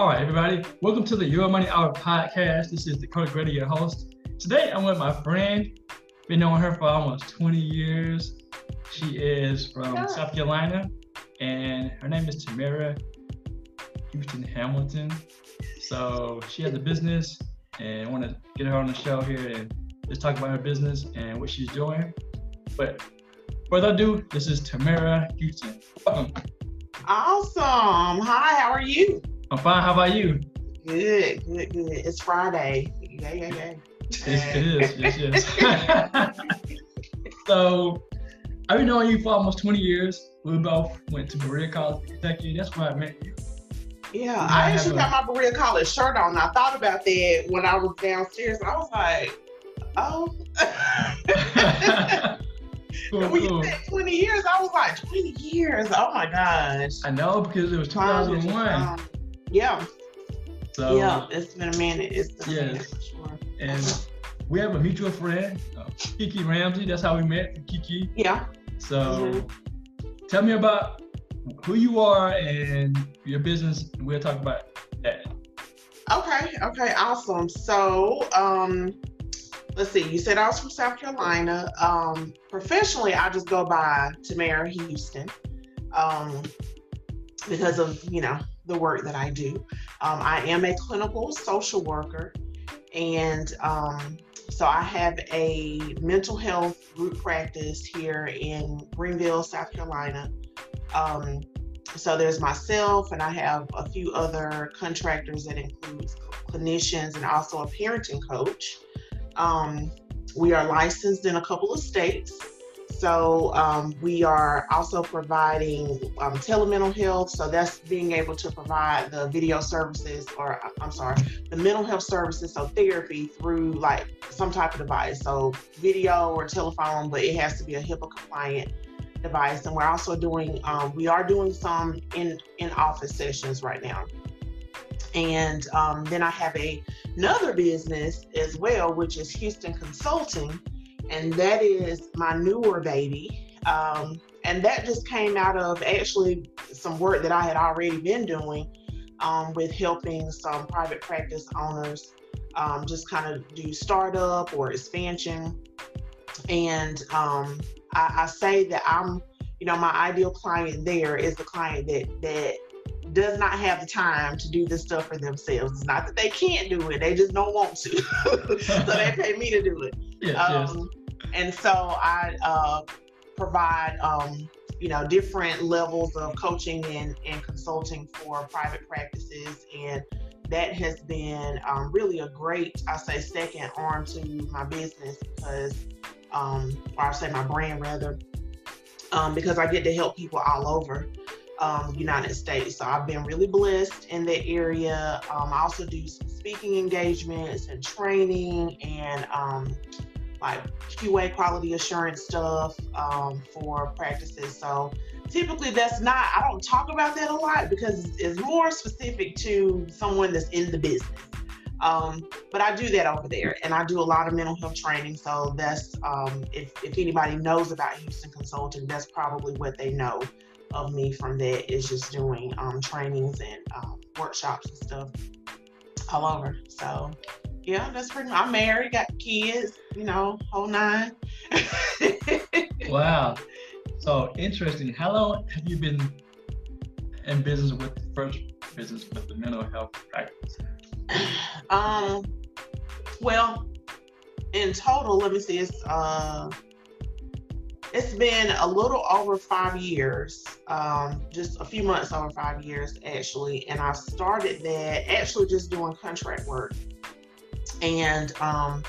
All right, everybody. Welcome to the Your Money Hour podcast. This is Dakota Grady, your host. Today, I'm with my friend. Been knowing her for almost 20 years. She is from. South Carolina, and her name is Tamara Houston Hamilton. So she has a business, and I want to get her on the show here and just talk about her business and what she's doing. But further ado, this is Tamara Houston. Welcome. Awesome. Hi, how are you? I'm fine. How about you? Good, good, good. It's Friday. Yeah, yeah, yeah. Yes, it is. Yes, yes. so, I've been knowing you for almost 20 years. We both went to Berea College, Kentucky. That's where I met you. Yeah, I I actually have got my Berea College shirt on. I thought about that when I was downstairs. I was like, oh. cool, when you said 20 years, I was like, 20 years. Oh my gosh. I know because it was Time is 2001. Yeah, So, yeah. It's been a minute. It's been a minute for sure. and we have a mutual friend, uh, Kiki Ramsey. That's how we met, Kiki. Yeah. So, Mm-hmm. tell me about who you are and your business. We'll talk about that. Okay, okay, awesome. So, um, let's see. You said I was from South Carolina. Um, professionally, I just go by Tamara Houston, um, because of you know the work that I do. Um, I am a clinical social worker, and um, so I have a mental health group practice here in Greenville, South Carolina. Um, so there's myself, and I have a few other contractors that includes clinicians and also a parenting coach. Um, we are licensed in a couple of states. So um, we are also providing um, telemental health. So that's being able to provide the video services, or I'm sorry, the mental health services, so therapy through like some type of device. So video or telephone, but it has to be a HIPAA compliant device. And we're also doing, um, we are doing some in in office sessions right now. And um, then I have a another business as well, which is Houston Consulting, and that is my newer baby. Um, and that just came out of actually some work that I had already been doing um, with helping some private practice owners um, just kind of do startup or expansion. And um, I, I say that I'm, you know, my ideal client there is the client that that does not have the time to do this stuff for themselves. It's not that they can't do it; they just don't want to. so they pay me to do it. Yes, yes. And so I uh, provide, um, you know, different levels of coaching and, and consulting for private practices. And that has been um, really a great, I say, second arm to my business because, um, or I say my brand rather, um, because I get to help people all over um, United States. So I've been really blessed in that area. Um, I also do some speaking engagements and training and um, like QA quality assurance stuff um, for practices. So typically that's not, I don't talk about that a lot because it's more specific to someone that's in the business. Um, but I do that over there and I do a lot of mental health training. So that's, um, if, if anybody knows about Houston Consulting, that's probably what they know of me from that is just doing um, trainings and um, workshops and stuff all over. So yeah, that's pretty. I'm married, got kids, you know, whole nine. Wow. So interesting. How long have you been in business with the first business with the mental health practice? um, well, in total, let me see. It's uh, it's been a little over five years. Um, just a few months over five years actually, and I started that actually just doing contract work. And um,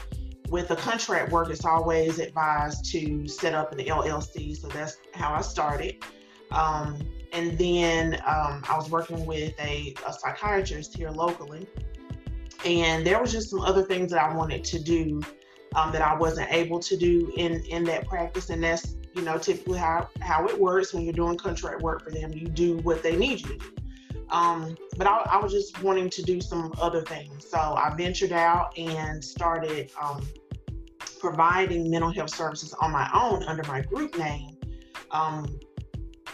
with the contract work, it's always advised to set up an LLC. So that's how I started. Um, and then um, I was working with a, a psychiatrist here locally. And there was just some other things that I wanted to do um, that I wasn't able to do in, in that practice. And that's, you know, typically how, how it works when you're doing contract work for them. You do what they need you to do. Um, but I, I was just wanting to do some other things. So I ventured out and started um, providing mental health services on my own under my group name. Um,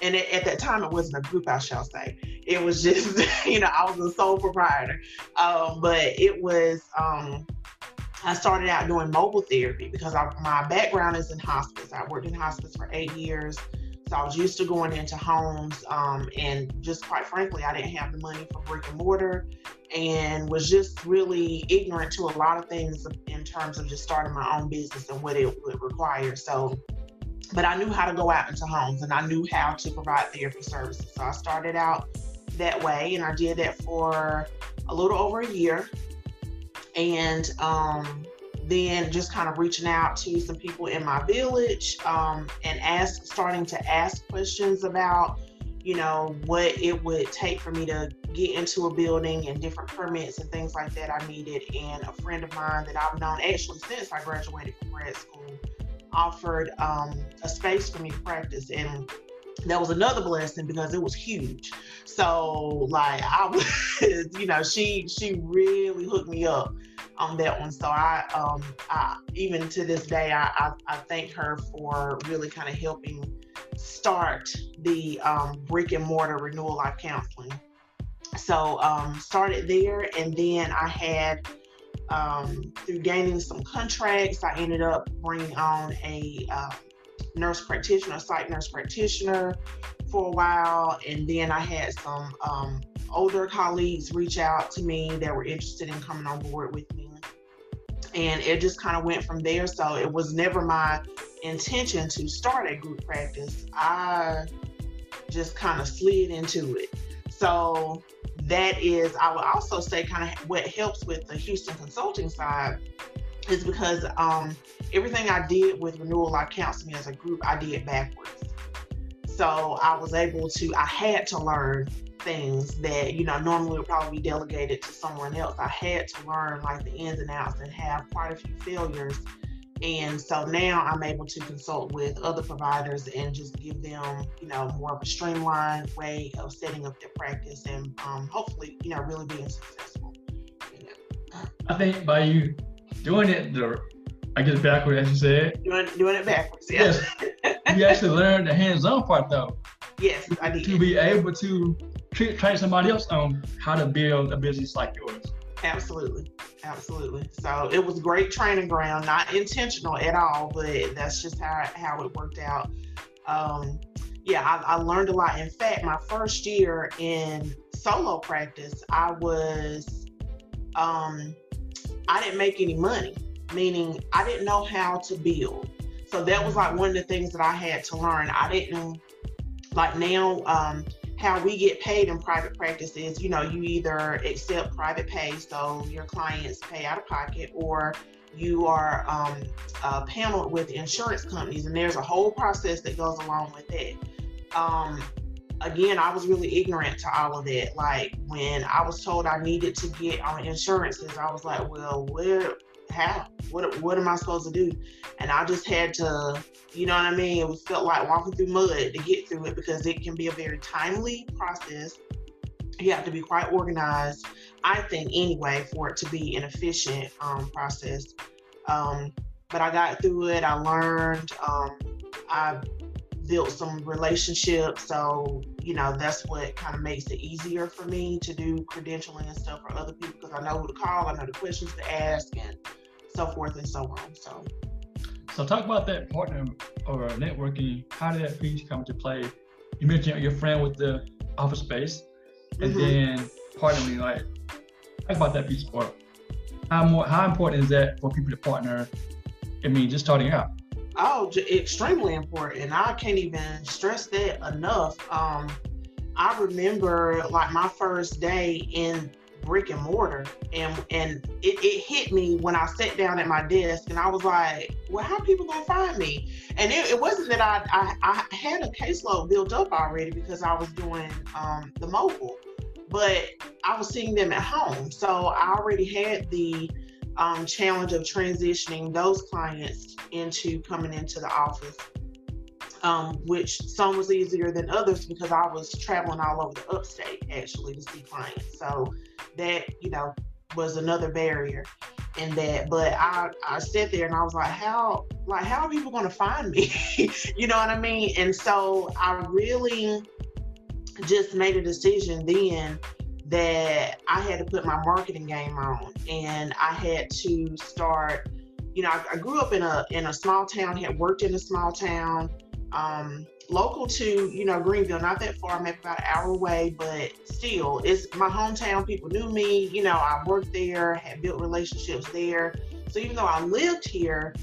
and it, at that time, it wasn't a group, I shall say. it was just, you know, I was a sole proprietor. Um, but it was, um, I started out doing mobile therapy because I, my background is in hospice. I worked in hospice for eight years. So I was used to going into homes, um, and just quite frankly, I didn't have the money for brick and mortar, and was just really ignorant to a lot of things in terms of just starting my own business and what it would require. So, but I knew how to go out into homes, and I knew how to provide therapy services. So I started out that way, and I did that for a little over a year, and um, then just kind of reaching out to some people in my village um, and ask starting to ask questions about you know what it would take for me to get into a building and different permits and things like that i needed. And a friend of mine that i've known actually since i graduated from grad school offered um, a space for me to practice. And that was another blessing because it was huge. So like i was you know she she really hooked me up on that one. So I, um, I even to this day, I, I, I thank her for really kind of helping start the um, brick and mortar renewal life counseling. So um, started there, and then I had um, through gaining some contracts, I ended up bringing on a uh, nurse practitioner, a psych nurse practitioner for a while, and then I had some um, older colleagues reach out to me that were interested in coming on board with me and it just kind of went from there. So it was never my intention to start a group practice. I just kind of slid into it. So that is, I would also say, kind of what helps with the Houston consulting side is because um, everything I did with renewal life counseling as a group, I did backwards. So I was able to, I had to learn things that you know normally would probably be delegated to someone else. I had to learn like the ins and outs and have quite a few failures. And so now I'm able to consult with other providers and just give them, you know, more of a streamlined way of setting up their practice and um, hopefully, you know, really being successful. I think by you doing it the I guess backwards, as you said. Doing, doing it backwards, yeah. yes. you actually learned the hands-on part though. Yes, I did. To be able to train somebody else on how to build a business like yours. Absolutely. Absolutely. So it was great training ground, not intentional at all, but that's just how, how it worked out. Um, yeah, I, I learned a lot. In fact, my first year in solo practice, I was, um, I didn't make any money, meaning I didn't know how to build. So that was like one of the things that I had to learn. I didn't, like now, um, how we get paid in private practice is, you know, you either accept private pay, so your clients pay out of pocket, or you are um, uh, paneled with insurance companies, and there's a whole process that goes along with it. Um, again, I was really ignorant to all of that. Like when I was told I needed to get on insurances, I was like, well, where, how, what, what am I supposed to do? And I just had to you know what I mean? It was felt like walking through mud to get through it because it can be a very timely process. You have to be quite organized, I think, anyway, for it to be an efficient um, process. Um, but I got through it. I learned. Um, I built some relationships. So, you know, that's what kind of makes it easier for me to do credentialing and stuff for other people because I know who to call, I know the questions to ask, and so forth and so on. So, so talk about that partner or networking. How did that piece come to play? You mentioned your friend with the office space, and mm-hmm. then partnering. Like, talk about that piece part. How more? How important is that for people to partner? I mean, just starting out. Oh, extremely important. And I can't even stress that enough. Um, I remember like my first day in brick and mortar and and it, it, hit me when i sat down at my desk and i was like well how people gonna find me? And it, it wasn't that I, I, I had a caseload built up already because i was doing um, the mobile but i was seeing them at home. So i already had the um, challenge of transitioning those clients into coming into the office um, which some was easier than others because I was traveling all over the upstate actually to see clients. So that, you know, was another barrier in that. But I, I sat there and I was like, how, like, how are people going to find me? you know what I mean? And so I really just made a decision then that I had to put my marketing game on and I had to start you know I, I grew up in a in a small town had worked in a small town um, local to you know Greenville, not that far, maybe about an hour away, but still, it's my hometown. People knew me. You know, I worked there, had built relationships there. So even though I lived here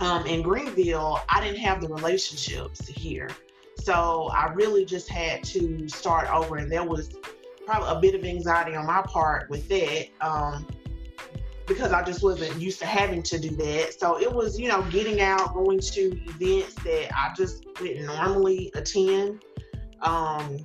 um, in Greenville, I didn't have the relationships here. So I really just had to start over, and there was probably a bit of anxiety on my part with that. Um, because I just wasn't used to having to do that. So it was, you know, getting out, going to events that I just didn't normally attend, um,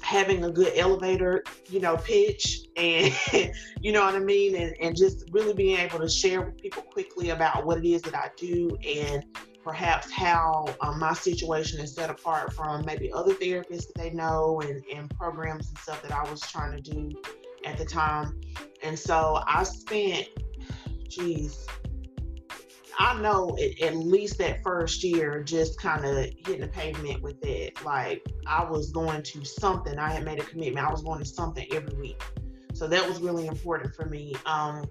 having a good elevator, you know, pitch, and you know what I mean, and, and just really being able to share with people quickly about what it is that I do and perhaps how um, my situation is set apart from maybe other therapists that they know and, and programs and stuff that I was trying to do at the time. And so I spent, geez, I know at, at least that first year just kind of hitting the pavement with it. Like I was going to something. I had made a commitment. I was going to something every week. So that was really important for me. Um,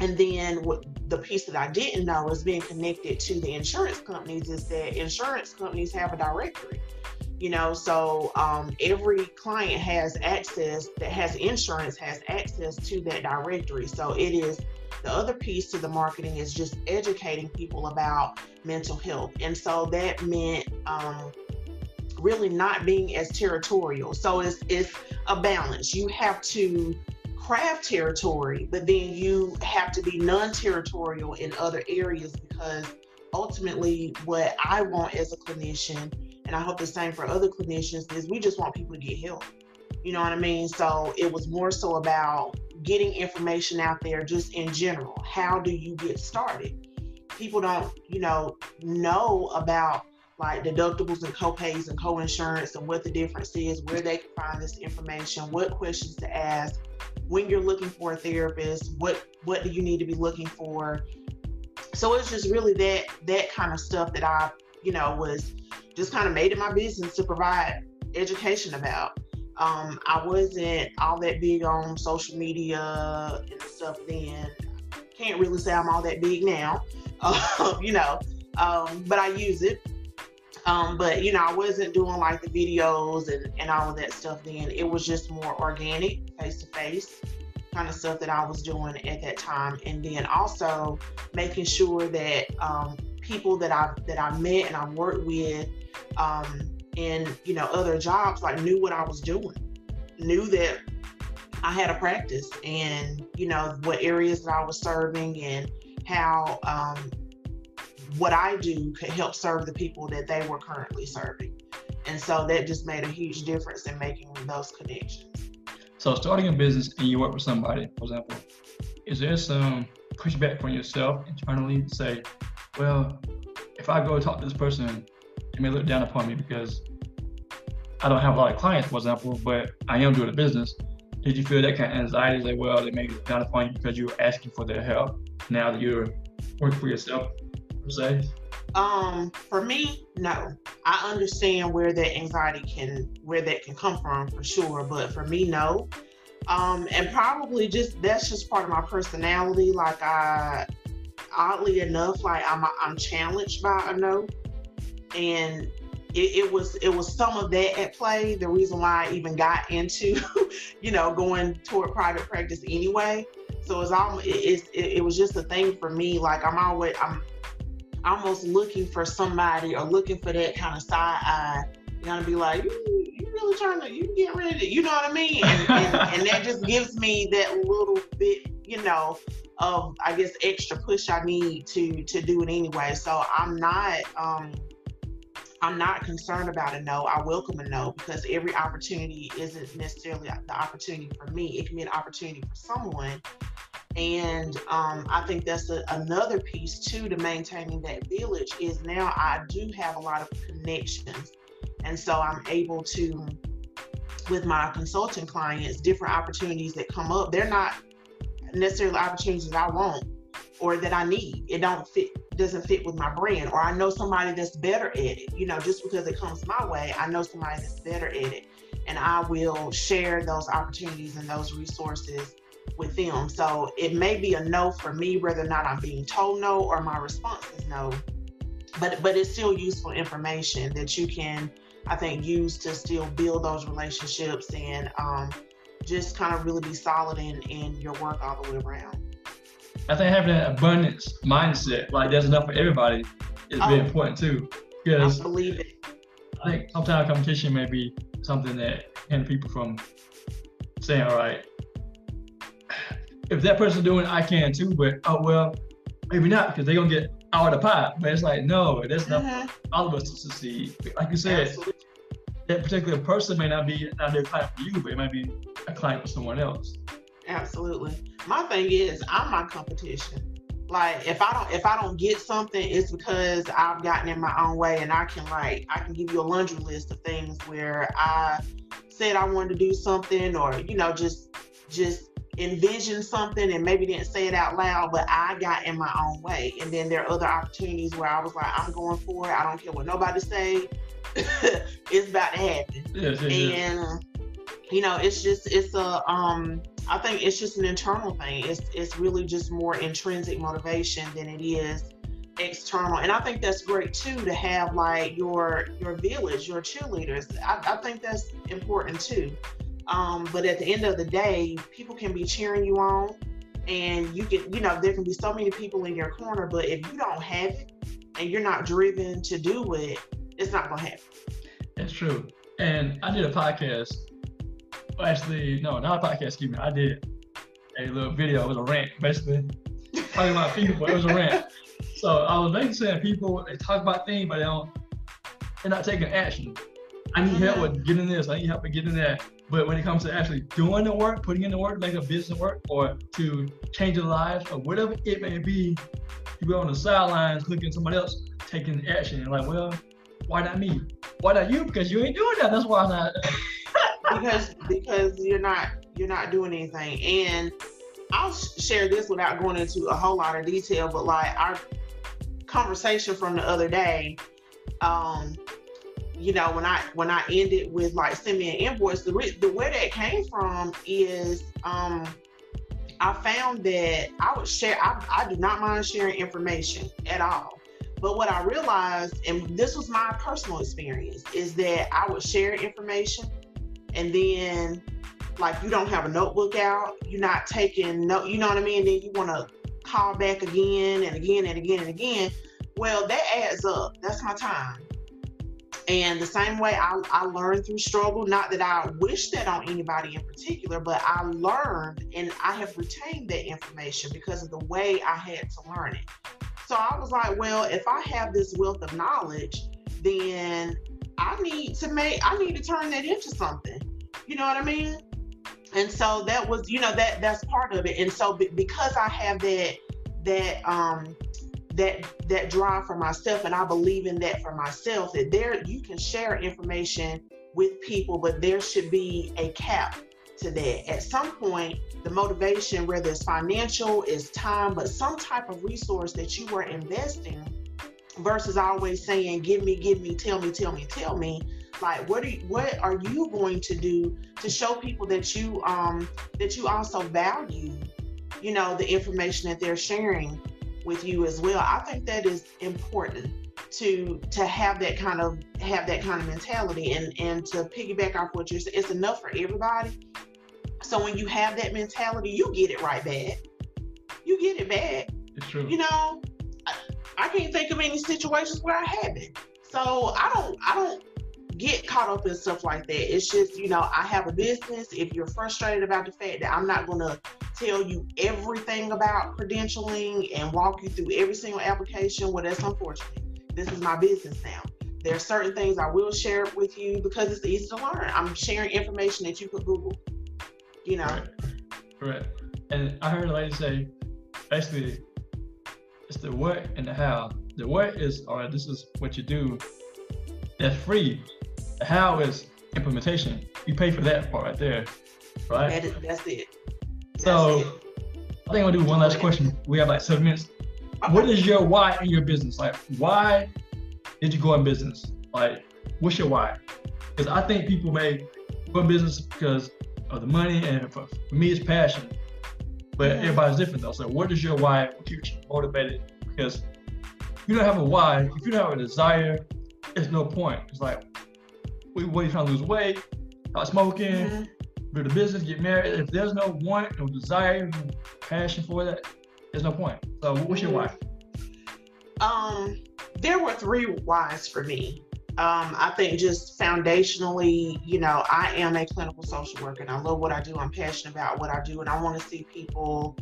and then what the piece that I didn't know was being connected to the insurance companies is that insurance companies have a directory you know so um, every client has access that has insurance has access to that directory. So it is the other piece to the marketing is just educating people about mental health. And so that meant um, really not being as territorial. So it's it's a balance. You have to craft territory but then you have to be non-territorial in other areas because ultimately what i want as a clinician and I hope the same for other clinicians, is we just want people to get help. You know what I mean? So it was more so about getting information out there just in general. How do you get started? People don't, you know, know about like deductibles and copays and co-insurance and what the difference is, where they can find this information, what questions to ask, when you're looking for a therapist, what what do you need to be looking for. So it's just really that that kind of stuff that I, you know, was just kind of made it my business to provide education about. Um, I wasn't all that big on social media and stuff then. Can't really say I'm all that big now, uh, you know, um, but I use it. Um, but you know, I wasn't doing like the videos and, and all of that stuff then. It was just more organic, face to face kind of stuff that I was doing at that time. And then also making sure that um, people that I that I met and I worked with um, you know other jobs like knew what I was doing, knew that I had a practice and you know what areas that I was serving and how um, what I do could help serve the people that they were currently serving. And so that just made a huge difference in making those connections. So starting a business and you work with somebody, for example, is there some pushback from yourself internally to say, well, if I go talk to this person they may look down upon me because I don't have a lot of clients, for example, but I am doing a business. Did you feel that kind of anxiety? Like, well, they may look down upon you because you were asking for their help now that you're working for yourself, per se? Um, for me, no. I understand where that anxiety can where that can come from for sure, but for me, no. Um, and probably just that's just part of my personality. Like I oddly enough, like I'm I'm challenged by a no and it, it, was it was some of that at play. The reason why I even got into, you know, going toward private practice anyway. So it's all it, it, it was just a thing for me. Like I'm always I'm almost looking for somebody or looking for that kind of side eye. You gotta be like, you, you really trying to you get ready, you know what I mean? And, and, and that just gives me that little bit, you know, of I guess extra push I need to to do it anyway. So I'm not um I'm not concerned about a no. I welcome a no because every opportunity isn't necessarily the opportunity for me. It can be an opportunity for someone. And um, I think that's a, another piece too to maintaining that village is now I do have a lot of connections. And so I'm able to, with my consulting clients, different opportunities that come up, they're not necessarily opportunities I want or that I need. It don't fit doesn't fit with my brand or I know somebody that's better at it. You know, just because it comes my way, I know somebody that's better at it. And I will share those opportunities and those resources with them. So it may be a no for me, whether or not I'm being told no or my response is no. But but it's still useful information that you can, I think, use to still build those relationships and um, just kind of really be solid in in your work all the way around. I think having an abundance mindset, like there's enough for everybody, is oh, very important too. Because I believe it. I think sometimes competition may be something that hinders people from saying, all right, if that person's doing it, I can too, but oh well, maybe not because they're gonna get out of the pot. But it's like, no, that's enough uh-huh. for all of us to succeed. Like you said, Absolutely. That particular person may not be not their client for you, but it might be a client for someone else. Absolutely. My thing is, I'm my competition. Like if I don't if I don't get something, it's because I've gotten in my own way, and I can like I can give you a laundry list of things where I said I wanted to do something, or you know just just envision something and maybe didn't say it out loud, but I got in my own way. And then there are other opportunities where I was like, I'm going for it. I don't care what nobody say. it's about to happen. Yes, yes, and you know, it's just it's a um I think it's just an internal thing. It's it's really just more intrinsic motivation than it is external. And I think that's great too to have like your your village, your cheerleaders. I, I think that's important too. Um, but at the end of the day, people can be cheering you on and you can, you know, there can be so many people in your corner, but if you don't have it and you're not driven to do it, it's not gonna happen. That's true. And I did a podcast well, actually, no, not a podcast, excuse me. I did a little video. It was a rant, basically, talking about people, but it was a rant. So I was basically saying people, they talk about things, but they don't, they're not taking action. I need help mm-hmm. with getting this, I need help with getting that. But when it comes to actually doing the work, putting in the work, making a business work, or to change their lives, or whatever it may be, people on the sidelines looking at somebody else taking action. And like, well, why not me? Why not you? Because you ain't doing that. That's why not because because you're not you're not doing anything. And I'll share this without going into a whole lot of detail, but like our conversation from the other day, um, you know, when I when I ended with like send me an invoice, the the where that came from is um I found that I would share I, I do not mind sharing information at all. But what I realized, and this was my personal experience, is that I would share information and then like you don't have a notebook out, you're not taking note, you know what I mean? Then you want to call back again and again and again and again. Well, that adds up. That's my time. And the same way I, I learned through struggle, not that I wish that on anybody in particular, but I learned and I have retained that information because of the way I had to learn it. So I was like, well, if I have this wealth of knowledge, then I need to make I need to turn that into something. You know what I mean? And so that was, you know, that that's part of it. And so because I have that that um that that drive for myself and I believe in that for myself that there you can share information with people but there should be a cap to that at some point the motivation whether it's financial is time but some type of resource that you were investing versus always saying, give me, give me, tell me, tell me, tell me. Like, what are you, what are you going to do to show people that you um that you also value, you know, the information that they're sharing with you as well. I think that is important to to have that kind of have that kind of mentality and and to piggyback off what you're saying. It's enough for everybody. So when you have that mentality, you get it right back. You get it back. It's true. You know, I can't think of any situations where I haven't. So I don't I don't get caught up in stuff like that. It's just, you know, I have a business. If you're frustrated about the fact that I'm not gonna tell you everything about credentialing and walk you through every single application, well that's unfortunate. This is my business now. There are certain things I will share with you because it's easy to learn. I'm sharing information that you could Google. You know. Right. Correct. And I heard a lady say basically it's the what and the how. The what is, all right, this is what you do. That's free. The how is implementation. You pay for that part right there, right? That is, that's it. That's so, it. I think I'll do one last oh, question. We have like seven minutes. What is your why in your business? Like, why did you go in business? Like, what's your why? Because I think people may go in business because of the money, and for, for me, it's passion. But mm-hmm. everybody's different though. So, what is your why? What keeps you motivated? Because you don't have a why, if you don't have a desire, there's no point. It's like, what are you trying to lose weight? Start smoking, mm-hmm. build a business, get married. If there's no want, no desire, no passion for that, there's no point. So, what's your why? Um, there were three whys for me. Um, I think just foundationally, you know, I am a clinical social worker and I love what I do. I'm passionate about what I do, and I want to see people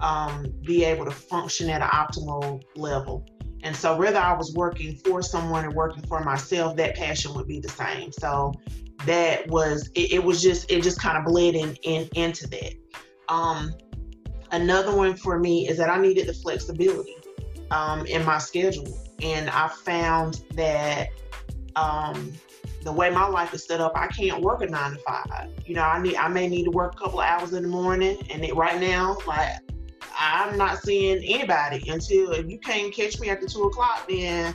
um, be able to function at an optimal level. And so, whether I was working for someone or working for myself, that passion would be the same. So, that was it, it was just it just kind of bled in, in into that. Um, another one for me is that I needed the flexibility um, in my schedule, and I found that um, the way my life is set up, I can't work a nine to five. You know, I need I may need to work a couple of hours in the morning, and it, right now, like I'm not seeing anybody until if you can't catch me after two o'clock, then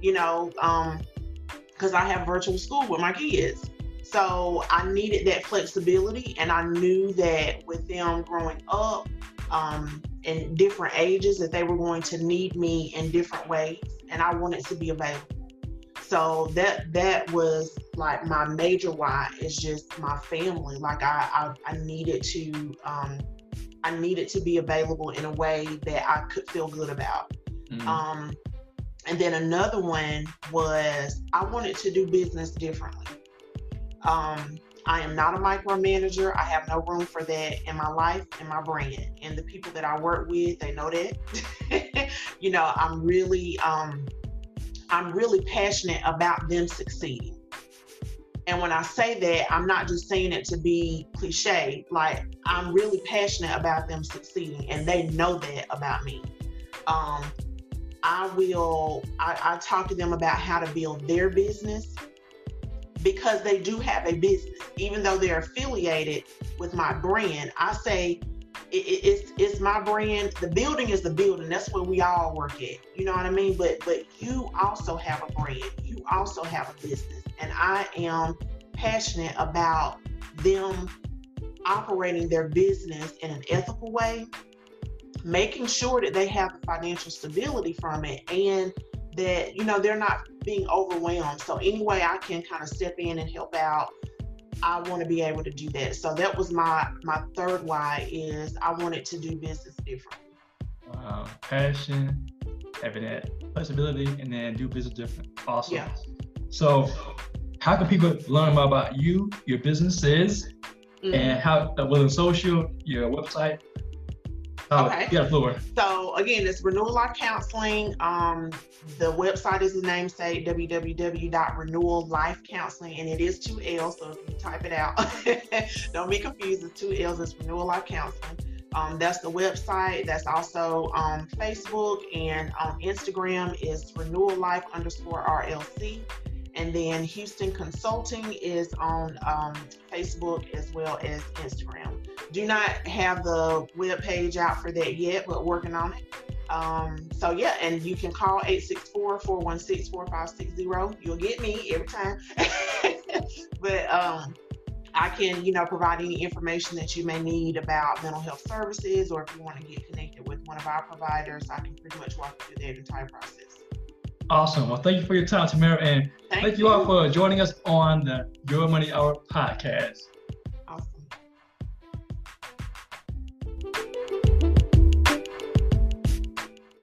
you know, um, because I have virtual school with my kids. So I needed that flexibility, and I knew that with them growing up um, in different ages, that they were going to need me in different ways, and I wanted to be available so that that was like my major why is just my family like i i, I needed to um i needed to be available in a way that i could feel good about mm-hmm. um and then another one was i wanted to do business differently um I am not a micromanager. I have no room for that in my life and my brand. And the people that I work with, they know that. you know, I'm really um, I'm really passionate about them succeeding. And when I say that, I'm not just saying it to be cliche. Like I'm really passionate about them succeeding, and they know that about me. Um, I will. I, I talk to them about how to build their business because they do have a business, even though they're affiliated with my brand. I say it, it's it's my brand. The building is the building. That's where we all work at. You know what I mean? But but you also have a brand. You also have a business, and I am passionate about them operating their business in an ethical way, making sure that they have the financial stability from it, and that you know they're not being overwhelmed. So any way I can kind of step in and help out I want to be able to do that. So that was my my third why is I wanted to do business differently. Wow, passion, having that flexibility, and then do business different. Awesome. Yeah. So, how can people learn more about you, your businesses, mm-hmm. and how uh, whether social, your website, Oh, okay. Yeah, floor. So again, it's Renewal Life Counseling. Um, the website is the namesake www.renewallifecounseling, and it is two L's. So if you type it out, don't be confused. It's two L's. It's Renewal Life Counseling. Um, that's the website. That's also on Facebook and on Instagram is Renewal Life underscore RLC. And then Houston Consulting is on um, Facebook as well as Instagram. Do not have the web page out for that yet, but working on it. Um, so yeah, and you can call 864-416-4560. You'll get me every time. but um, I can, you know, provide any information that you may need about mental health services, or if you want to get connected with one of our providers, I can pretty much walk you through that entire process. Awesome. Well, thank you for your time, Tamara, and thank, thank you. you all for joining us on the Your Money Hour podcast.